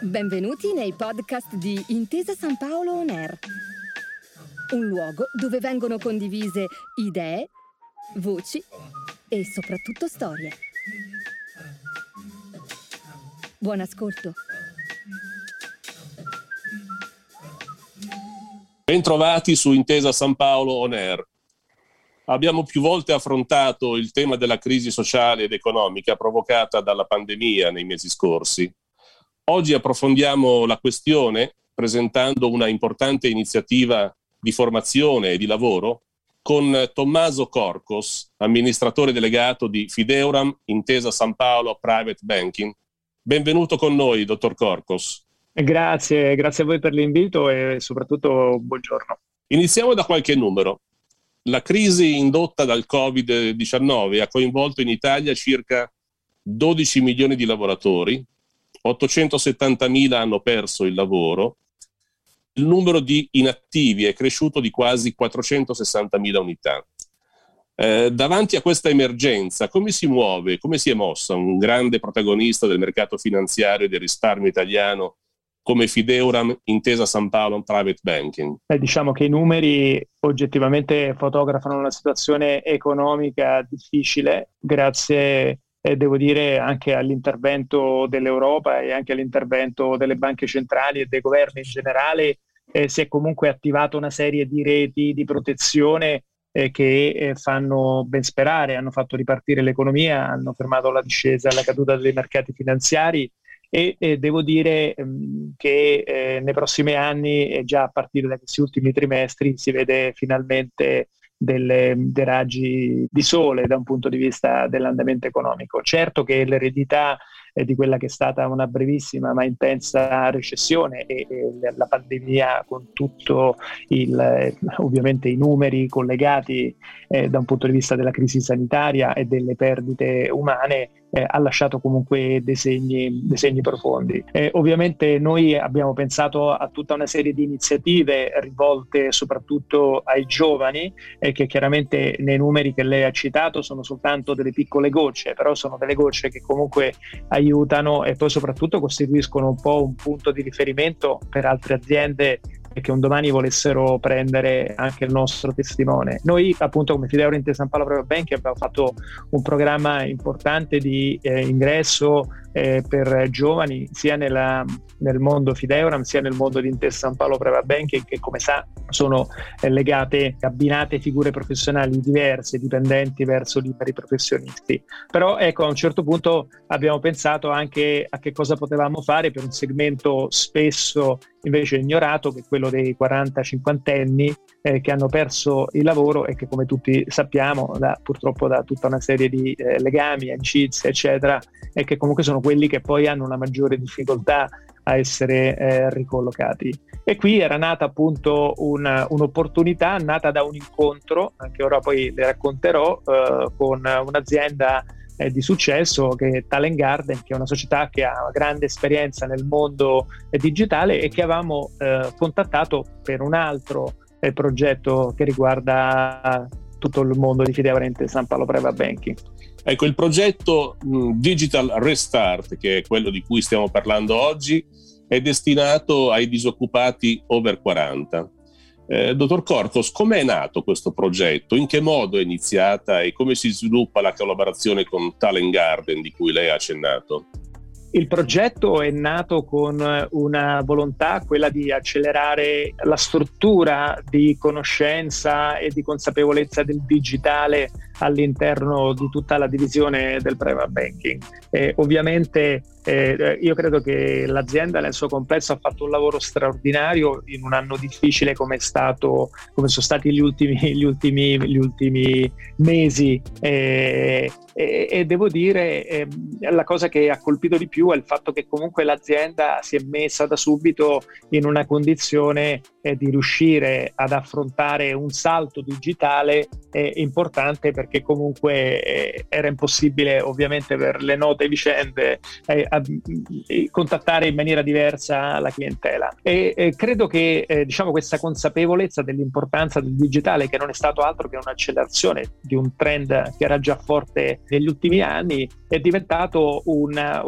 Benvenuti nei podcast di Intesa San Paolo On Air, un luogo dove vengono condivise idee, voci e soprattutto storie. Buon ascolto. Bentrovati su Intesa San Paolo On Air. Abbiamo più volte affrontato il tema della crisi sociale ed economica provocata dalla pandemia nei mesi scorsi. Oggi approfondiamo la questione presentando una importante iniziativa di formazione e di lavoro con Tommaso Corcos, amministratore delegato di Fideuram Intesa San Paolo Private Banking. Benvenuto con noi, dottor Corcos. Grazie, grazie a voi per l'invito e soprattutto buongiorno. Iniziamo da qualche numero. La crisi indotta dal Covid-19 ha coinvolto in Italia circa 12 milioni di lavoratori, 870 mila hanno perso il lavoro, il numero di inattivi è cresciuto di quasi 460 mila unità. Eh, davanti a questa emergenza, come si muove, come si è mossa un grande protagonista del mercato finanziario e del risparmio italiano come Fideuram Intesa San Paolo Private Banking? Beh, diciamo che i numeri oggettivamente fotografano una situazione economica difficile grazie, eh, devo dire, anche all'intervento dell'Europa e anche all'intervento delle banche centrali e dei governi in generale. Eh, si è comunque attivata una serie di reti di protezione eh, che eh, fanno ben sperare, hanno fatto ripartire l'economia, hanno fermato la discesa e la caduta dei mercati finanziari e, e devo dire ehm, che eh, nei prossimi anni e già a partire da questi ultimi trimestri si vede finalmente delle, dei raggi di sole da un punto di vista dell'andamento economico. Certo che l'eredità eh, di quella che è stata una brevissima ma intensa recessione e, e la pandemia con tutto il, eh, ovviamente i numeri collegati eh, da un punto di vista della crisi sanitaria e delle perdite umane eh, ha lasciato comunque dei segni, dei segni profondi. Eh, ovviamente noi abbiamo pensato a tutta una serie di iniziative rivolte soprattutto ai giovani, eh, che chiaramente nei numeri che lei ha citato sono soltanto delle piccole gocce, però sono delle gocce che comunque aiutano e poi soprattutto costituiscono un po' un punto di riferimento per altre aziende e che un domani volessero prendere anche il nostro testimone. Noi appunto come Fideuro Intesa San Paolo Private Bank abbiamo fatto un programma importante di eh, ingresso eh, per giovani sia nella, nel mondo Fideuram sia nel mondo di Intesa San Paolo Private Banking che come sa sono eh, legate, abbinate figure professionali diverse, dipendenti verso liberi professionisti. Però ecco a un certo punto abbiamo pensato anche a che cosa potevamo fare per un segmento spesso invece ignorato che è quello dei 40-50 anni eh, che hanno perso il lavoro e che come tutti sappiamo da, purtroppo da tutta una serie di eh, legami, amicizie eccetera e che comunque sono quelli che poi hanno una maggiore difficoltà a essere eh, ricollocati. E qui era nata appunto una, un'opportunità nata da un incontro, anche ora poi le racconterò, eh, con un'azienda eh, di successo che Talent Garden, che è una società che ha grande esperienza nel mondo eh, digitale e che avevamo eh, contattato per un altro eh, progetto che riguarda tutto il mondo di Fidevarente San Paolo Private Banking. Ecco, il progetto mh, Digital Restart, che è quello di cui stiamo parlando oggi, è destinato ai disoccupati over 40. Eh, dottor Corcos, com'è nato questo progetto? In che modo è iniziata e come si sviluppa la collaborazione con Talent Garden di cui lei ha accennato? Il progetto è nato con una volontà, quella di accelerare la struttura di conoscenza e di consapevolezza del digitale all'interno di tutta la divisione del private banking. Eh, ovviamente eh, io credo che l'azienda nel suo complesso ha fatto un lavoro straordinario in un anno difficile come, stato, come sono stati gli ultimi, gli ultimi, gli ultimi mesi eh, e, e, devo dire eh, la cosa che ha colpito di più più è il fatto che comunque l'azienda si è messa da subito in una condizione eh, di riuscire ad affrontare un salto digitale eh, importante perché comunque eh, era impossibile ovviamente per le note vicende eh, a, eh, contattare in maniera diversa la clientela. E credo che diciamo questa consapevolezza dell'importanza del digitale che non è stato altro che un'accelerazione di un trend che era già forte negli ultimi anni è diventato una,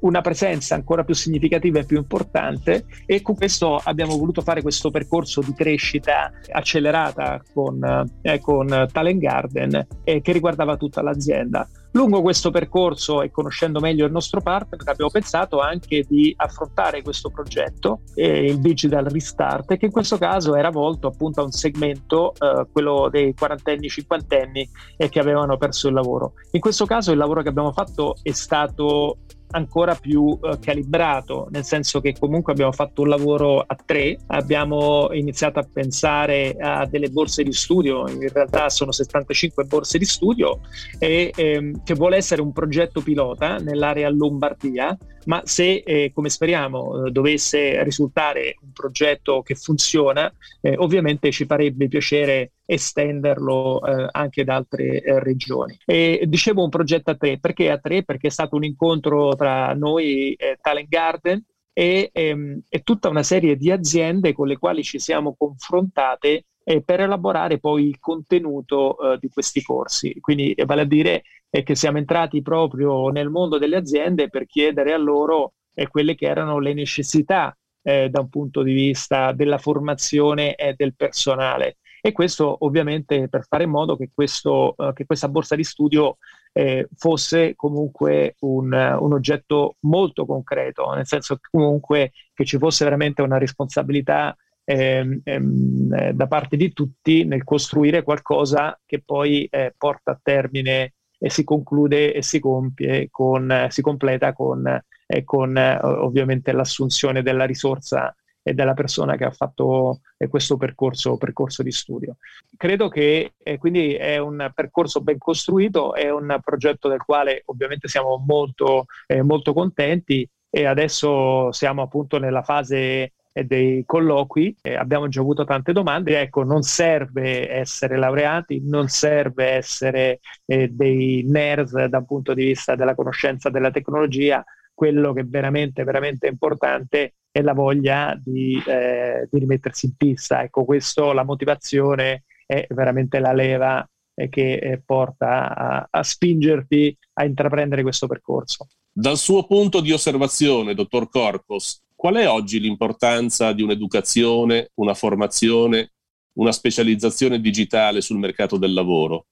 una presenza ancora più significativa e più importante e con questo abbiamo voluto fare questo percorso di crescita accelerata con, eh, con Talent Garden eh, che riguardava tutta l'azienda. Lungo questo percorso e conoscendo meglio il nostro partner abbiamo pensato anche di affrontare questo progetto, eh, il Digital Restart, che in questo caso era volto appunto a un segmento, eh, quello dei quarantenni, cinquantenni e che avevano perso il lavoro. In questo caso il lavoro che abbiamo fatto è stato ancora più eh, calibrato, nel senso che comunque abbiamo fatto un lavoro a tre, abbiamo iniziato a pensare a delle borse di studio, in realtà sono 75 borse di studio, e ehm, che vuole essere un progetto pilota nell'area Lombardia, ma se eh, come speriamo eh, dovesse risultare un progetto che funziona, eh, ovviamente ci farebbe piacere estenderlo eh, anche ad altre eh, regioni. E dicevo un progetto a tre, perché a tre? Perché è stato un incontro tra noi e Talent Garden e, ehm, e tutta una serie di aziende con le quali ci siamo confrontate eh, per elaborare poi il contenuto eh, di questi corsi. Quindi vale a dire eh, che siamo entrati proprio nel mondo delle aziende per chiedere a loro eh, quelle che erano le necessità eh, da un punto di vista della formazione e del personale e questo ovviamente per fare in modo che, questo, uh, che questa borsa di studio eh, fosse comunque un, un, oggetto molto concreto, nel senso che comunque che ci fosse veramente una responsabilità ehm, ehm, eh, da parte di tutti nel costruire qualcosa che poi eh, porta a termine e si conclude e si compie con, si completa con, eh, con ovviamente l'assunzione della risorsa e della persona che ha fatto eh, questo percorso, percorso, di studio. Credo che eh, quindi è un percorso ben costruito, è un progetto del quale ovviamente siamo molto, eh, molto contenti e adesso siamo appunto nella fase eh, dei colloqui, eh, abbiamo già avuto tante domande, ecco non serve essere laureati, non serve essere eh, dei nerd da un punto di vista della conoscenza della tecnologia, quello che è veramente, veramente importante è la voglia di, eh, di rimettersi in pista. Ecco, questo, la motivazione è veramente la leva eh, che eh, porta a, a spingerti a intraprendere questo percorso. Dal suo punto di osservazione, dottor Corpos, qual è oggi l'importanza di un'educazione, una formazione, una specializzazione digitale sul mercato del lavoro?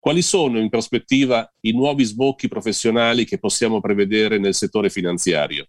Quali sono in prospettiva i nuovi sbocchi professionali che possiamo prevedere nel settore finanziario?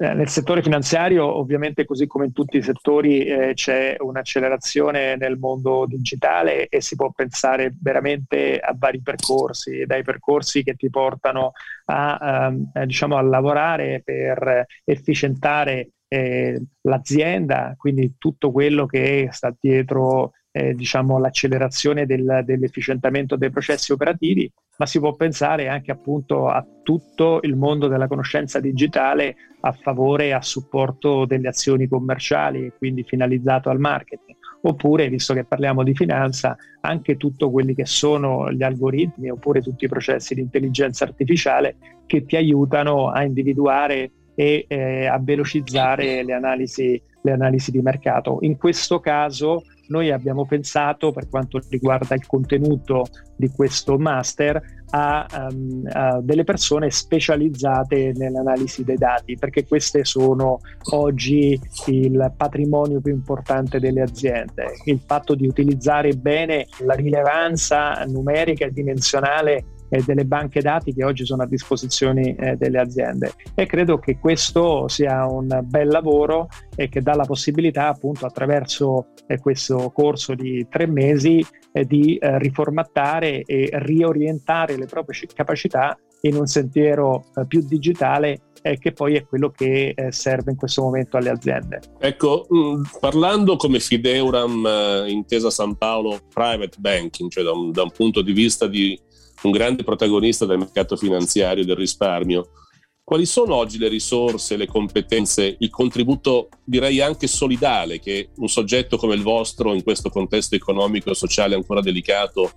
Eh, nel settore finanziario, ovviamente, così come in tutti i settori, eh, c'è un'accelerazione nel mondo digitale e si può pensare veramente a vari percorsi, dai percorsi che ti portano a, ehm, eh, diciamo, a lavorare per efficientare eh, l'azienda, quindi tutto quello che sta dietro eh, diciamo, l'accelerazione del, dell'efficientamento dei processi operativi, ma si può pensare anche appunto a tutto il mondo della conoscenza digitale a favore e a supporto delle azioni commerciali, quindi finalizzato al marketing. Oppure, visto che parliamo di finanza, anche tutto quelli che sono gli algoritmi oppure tutti i processi di intelligenza artificiale che ti aiutano a individuare e eh, a velocizzare le analisi, le analisi di mercato. In questo caso noi abbiamo pensato, per quanto riguarda il contenuto di questo master, a, um, a, delle persone specializzate nell'analisi dei dati, perché queste sono oggi il patrimonio più importante delle aziende. Il fatto di utilizzare bene la rilevanza numerica e dimensionale eh, delle banche dati che oggi sono a disposizione eh, delle aziende e credo che questo sia un bel lavoro e che dà la possibilità appunto attraverso eh, questo corso di tre mesi eh, di eh, riformattare e riorientare le proprie capacità in un sentiero eh, più digitale eh, che poi è quello che serve in questo momento alle aziende. Ecco, mm, parlando come Fideuram intesa San Paolo Private Banking, cioè da un, da un punto di vista di un grande protagonista del mercato finanziario e del risparmio. Quali sono oggi le risorse, le competenze, il contributo direi anche solidale che un soggetto come il vostro in questo contesto economico e sociale ancora delicato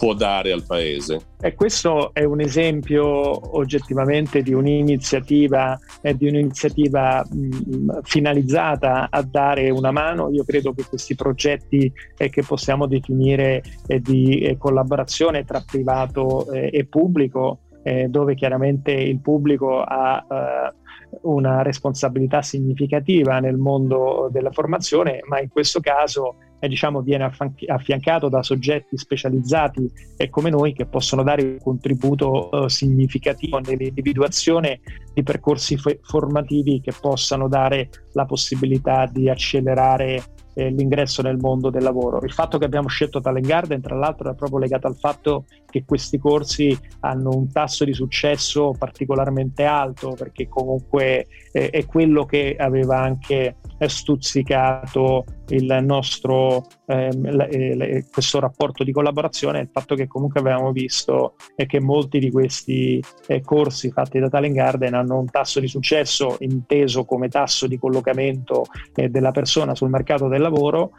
può dare al Paese? E questo è un esempio oggettivamente di un'iniziativa, eh, di un'iniziativa mh, finalizzata a dare una mano. Io credo che questi progetti eh, che possiamo definire eh, di eh, collaborazione tra privato eh, e pubblico eh, dove chiaramente il pubblico ha eh, una responsabilità significativa nel mondo della formazione, ma in questo caso eh, diciamo, viene affiancato da soggetti specializzati e come noi che possono dare un contributo eh, significativo nell'individuazione di percorsi f- formativi che possano dare la possibilità di accelerare eh, l'ingresso nel mondo del lavoro. Il fatto che abbiamo scelto Talent Garden, tra l'altro, è proprio legato al fatto che questi corsi hanno un tasso di successo particolarmente alto, perché comunque eh, è quello che aveva anche stuzzicato il nostro ehm, eh, questo rapporto di collaborazione il fatto che comunque abbiamo visto è che molti di questi eh, corsi fatti da Talent Garden hanno un tasso di successo inteso come tasso di collocamento eh, della persona sul mercato del lavoro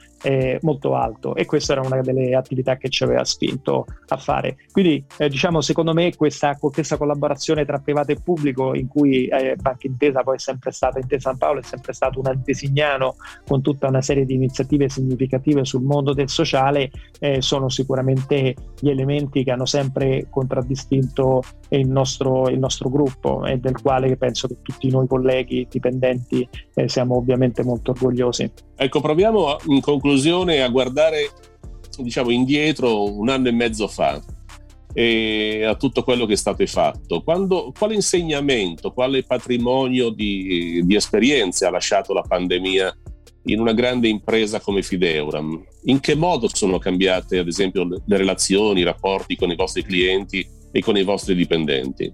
molto alto. E questa era una delle attività che ci aveva spinto a fare. Quindi eh, diciamo secondo me questa, questa, collaborazione tra privato e pubblico in cui eh, Banca Intesa poi è sempre stata Intesa San Paolo è sempre stato un antesignano con tutta una serie di iniziative significative sul mondo del sociale eh, sono sicuramente gli elementi che hanno sempre contraddistinto il nostro, il nostro gruppo e del quale penso che tutti noi colleghi dipendenti eh, siamo ovviamente molto orgogliosi. Ecco, proviamo in conclusione a guardare diciamo indietro un anno e mezzo fa e a tutto quello che è stato fatto. Quando, quale insegnamento, quale patrimonio di, di esperienze ha lasciato la pandemia in una grande impresa come Fideuram? In che modo sono cambiate, ad esempio, le relazioni, i rapporti con i vostri clienti e con i vostri dipendenti?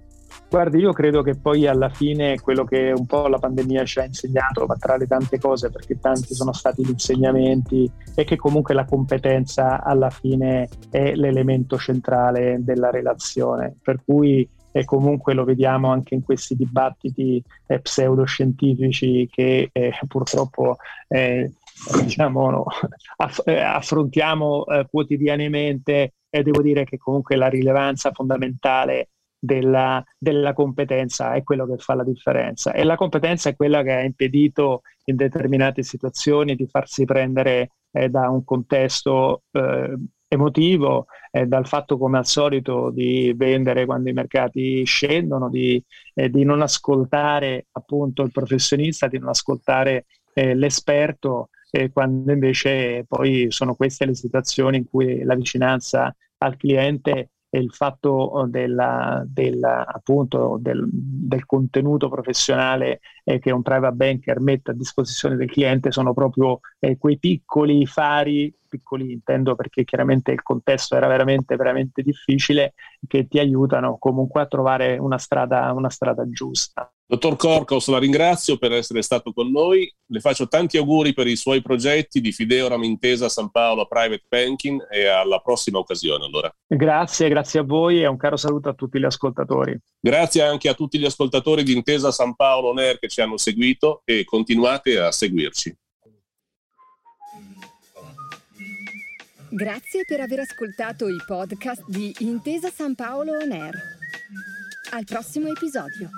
Guardi, io credo che poi alla fine quello che un po' la pandemia ci ha insegnato, ma tra le tante cose, perché tanti sono stati gli insegnamenti, è che comunque la competenza alla fine è l'elemento centrale della relazione. Per cui e comunque lo vediamo anche in questi dibattiti eh, pseudoscientifici che eh, purtroppo eh, diciamo, aff- eh, affrontiamo eh, quotidianamente. E devo dire che comunque la rilevanza fondamentale della, della, competenza è quello che fa la differenza. E la competenza è quella che ha impedito in determinate situazioni di farsi prendere eh, da un contesto emotivo, eh, dal fatto come al solito di vendere quando i mercati scendono, di, eh, di non ascoltare appunto il professionista, di non ascoltare eh, l'esperto, quando invece poi sono queste le situazioni in cui la vicinanza al cliente il fatto della, della, appunto, del, del, contenuto professionale eh, che un private banker mette a disposizione del cliente sono proprio eh, quei piccoli fari, piccoli intendo perché chiaramente il contesto era veramente, veramente difficile, che ti aiutano comunque a trovare una strada, una strada giusta. Dottor Corcos, la ringrazio per essere stato con noi, le faccio tanti auguri per i suoi progetti di Fideora Intesa San Paolo Private Banking e alla prossima occasione allora. Grazie, grazie a voi e un caro saluto a tutti gli ascoltatori. Grazie anche a tutti gli ascoltatori di Intesa San Paolo Ner che ci hanno seguito e continuate a seguirci. Grazie per aver ascoltato i podcast di Intesa San Paolo On Air. Al prossimo episodio.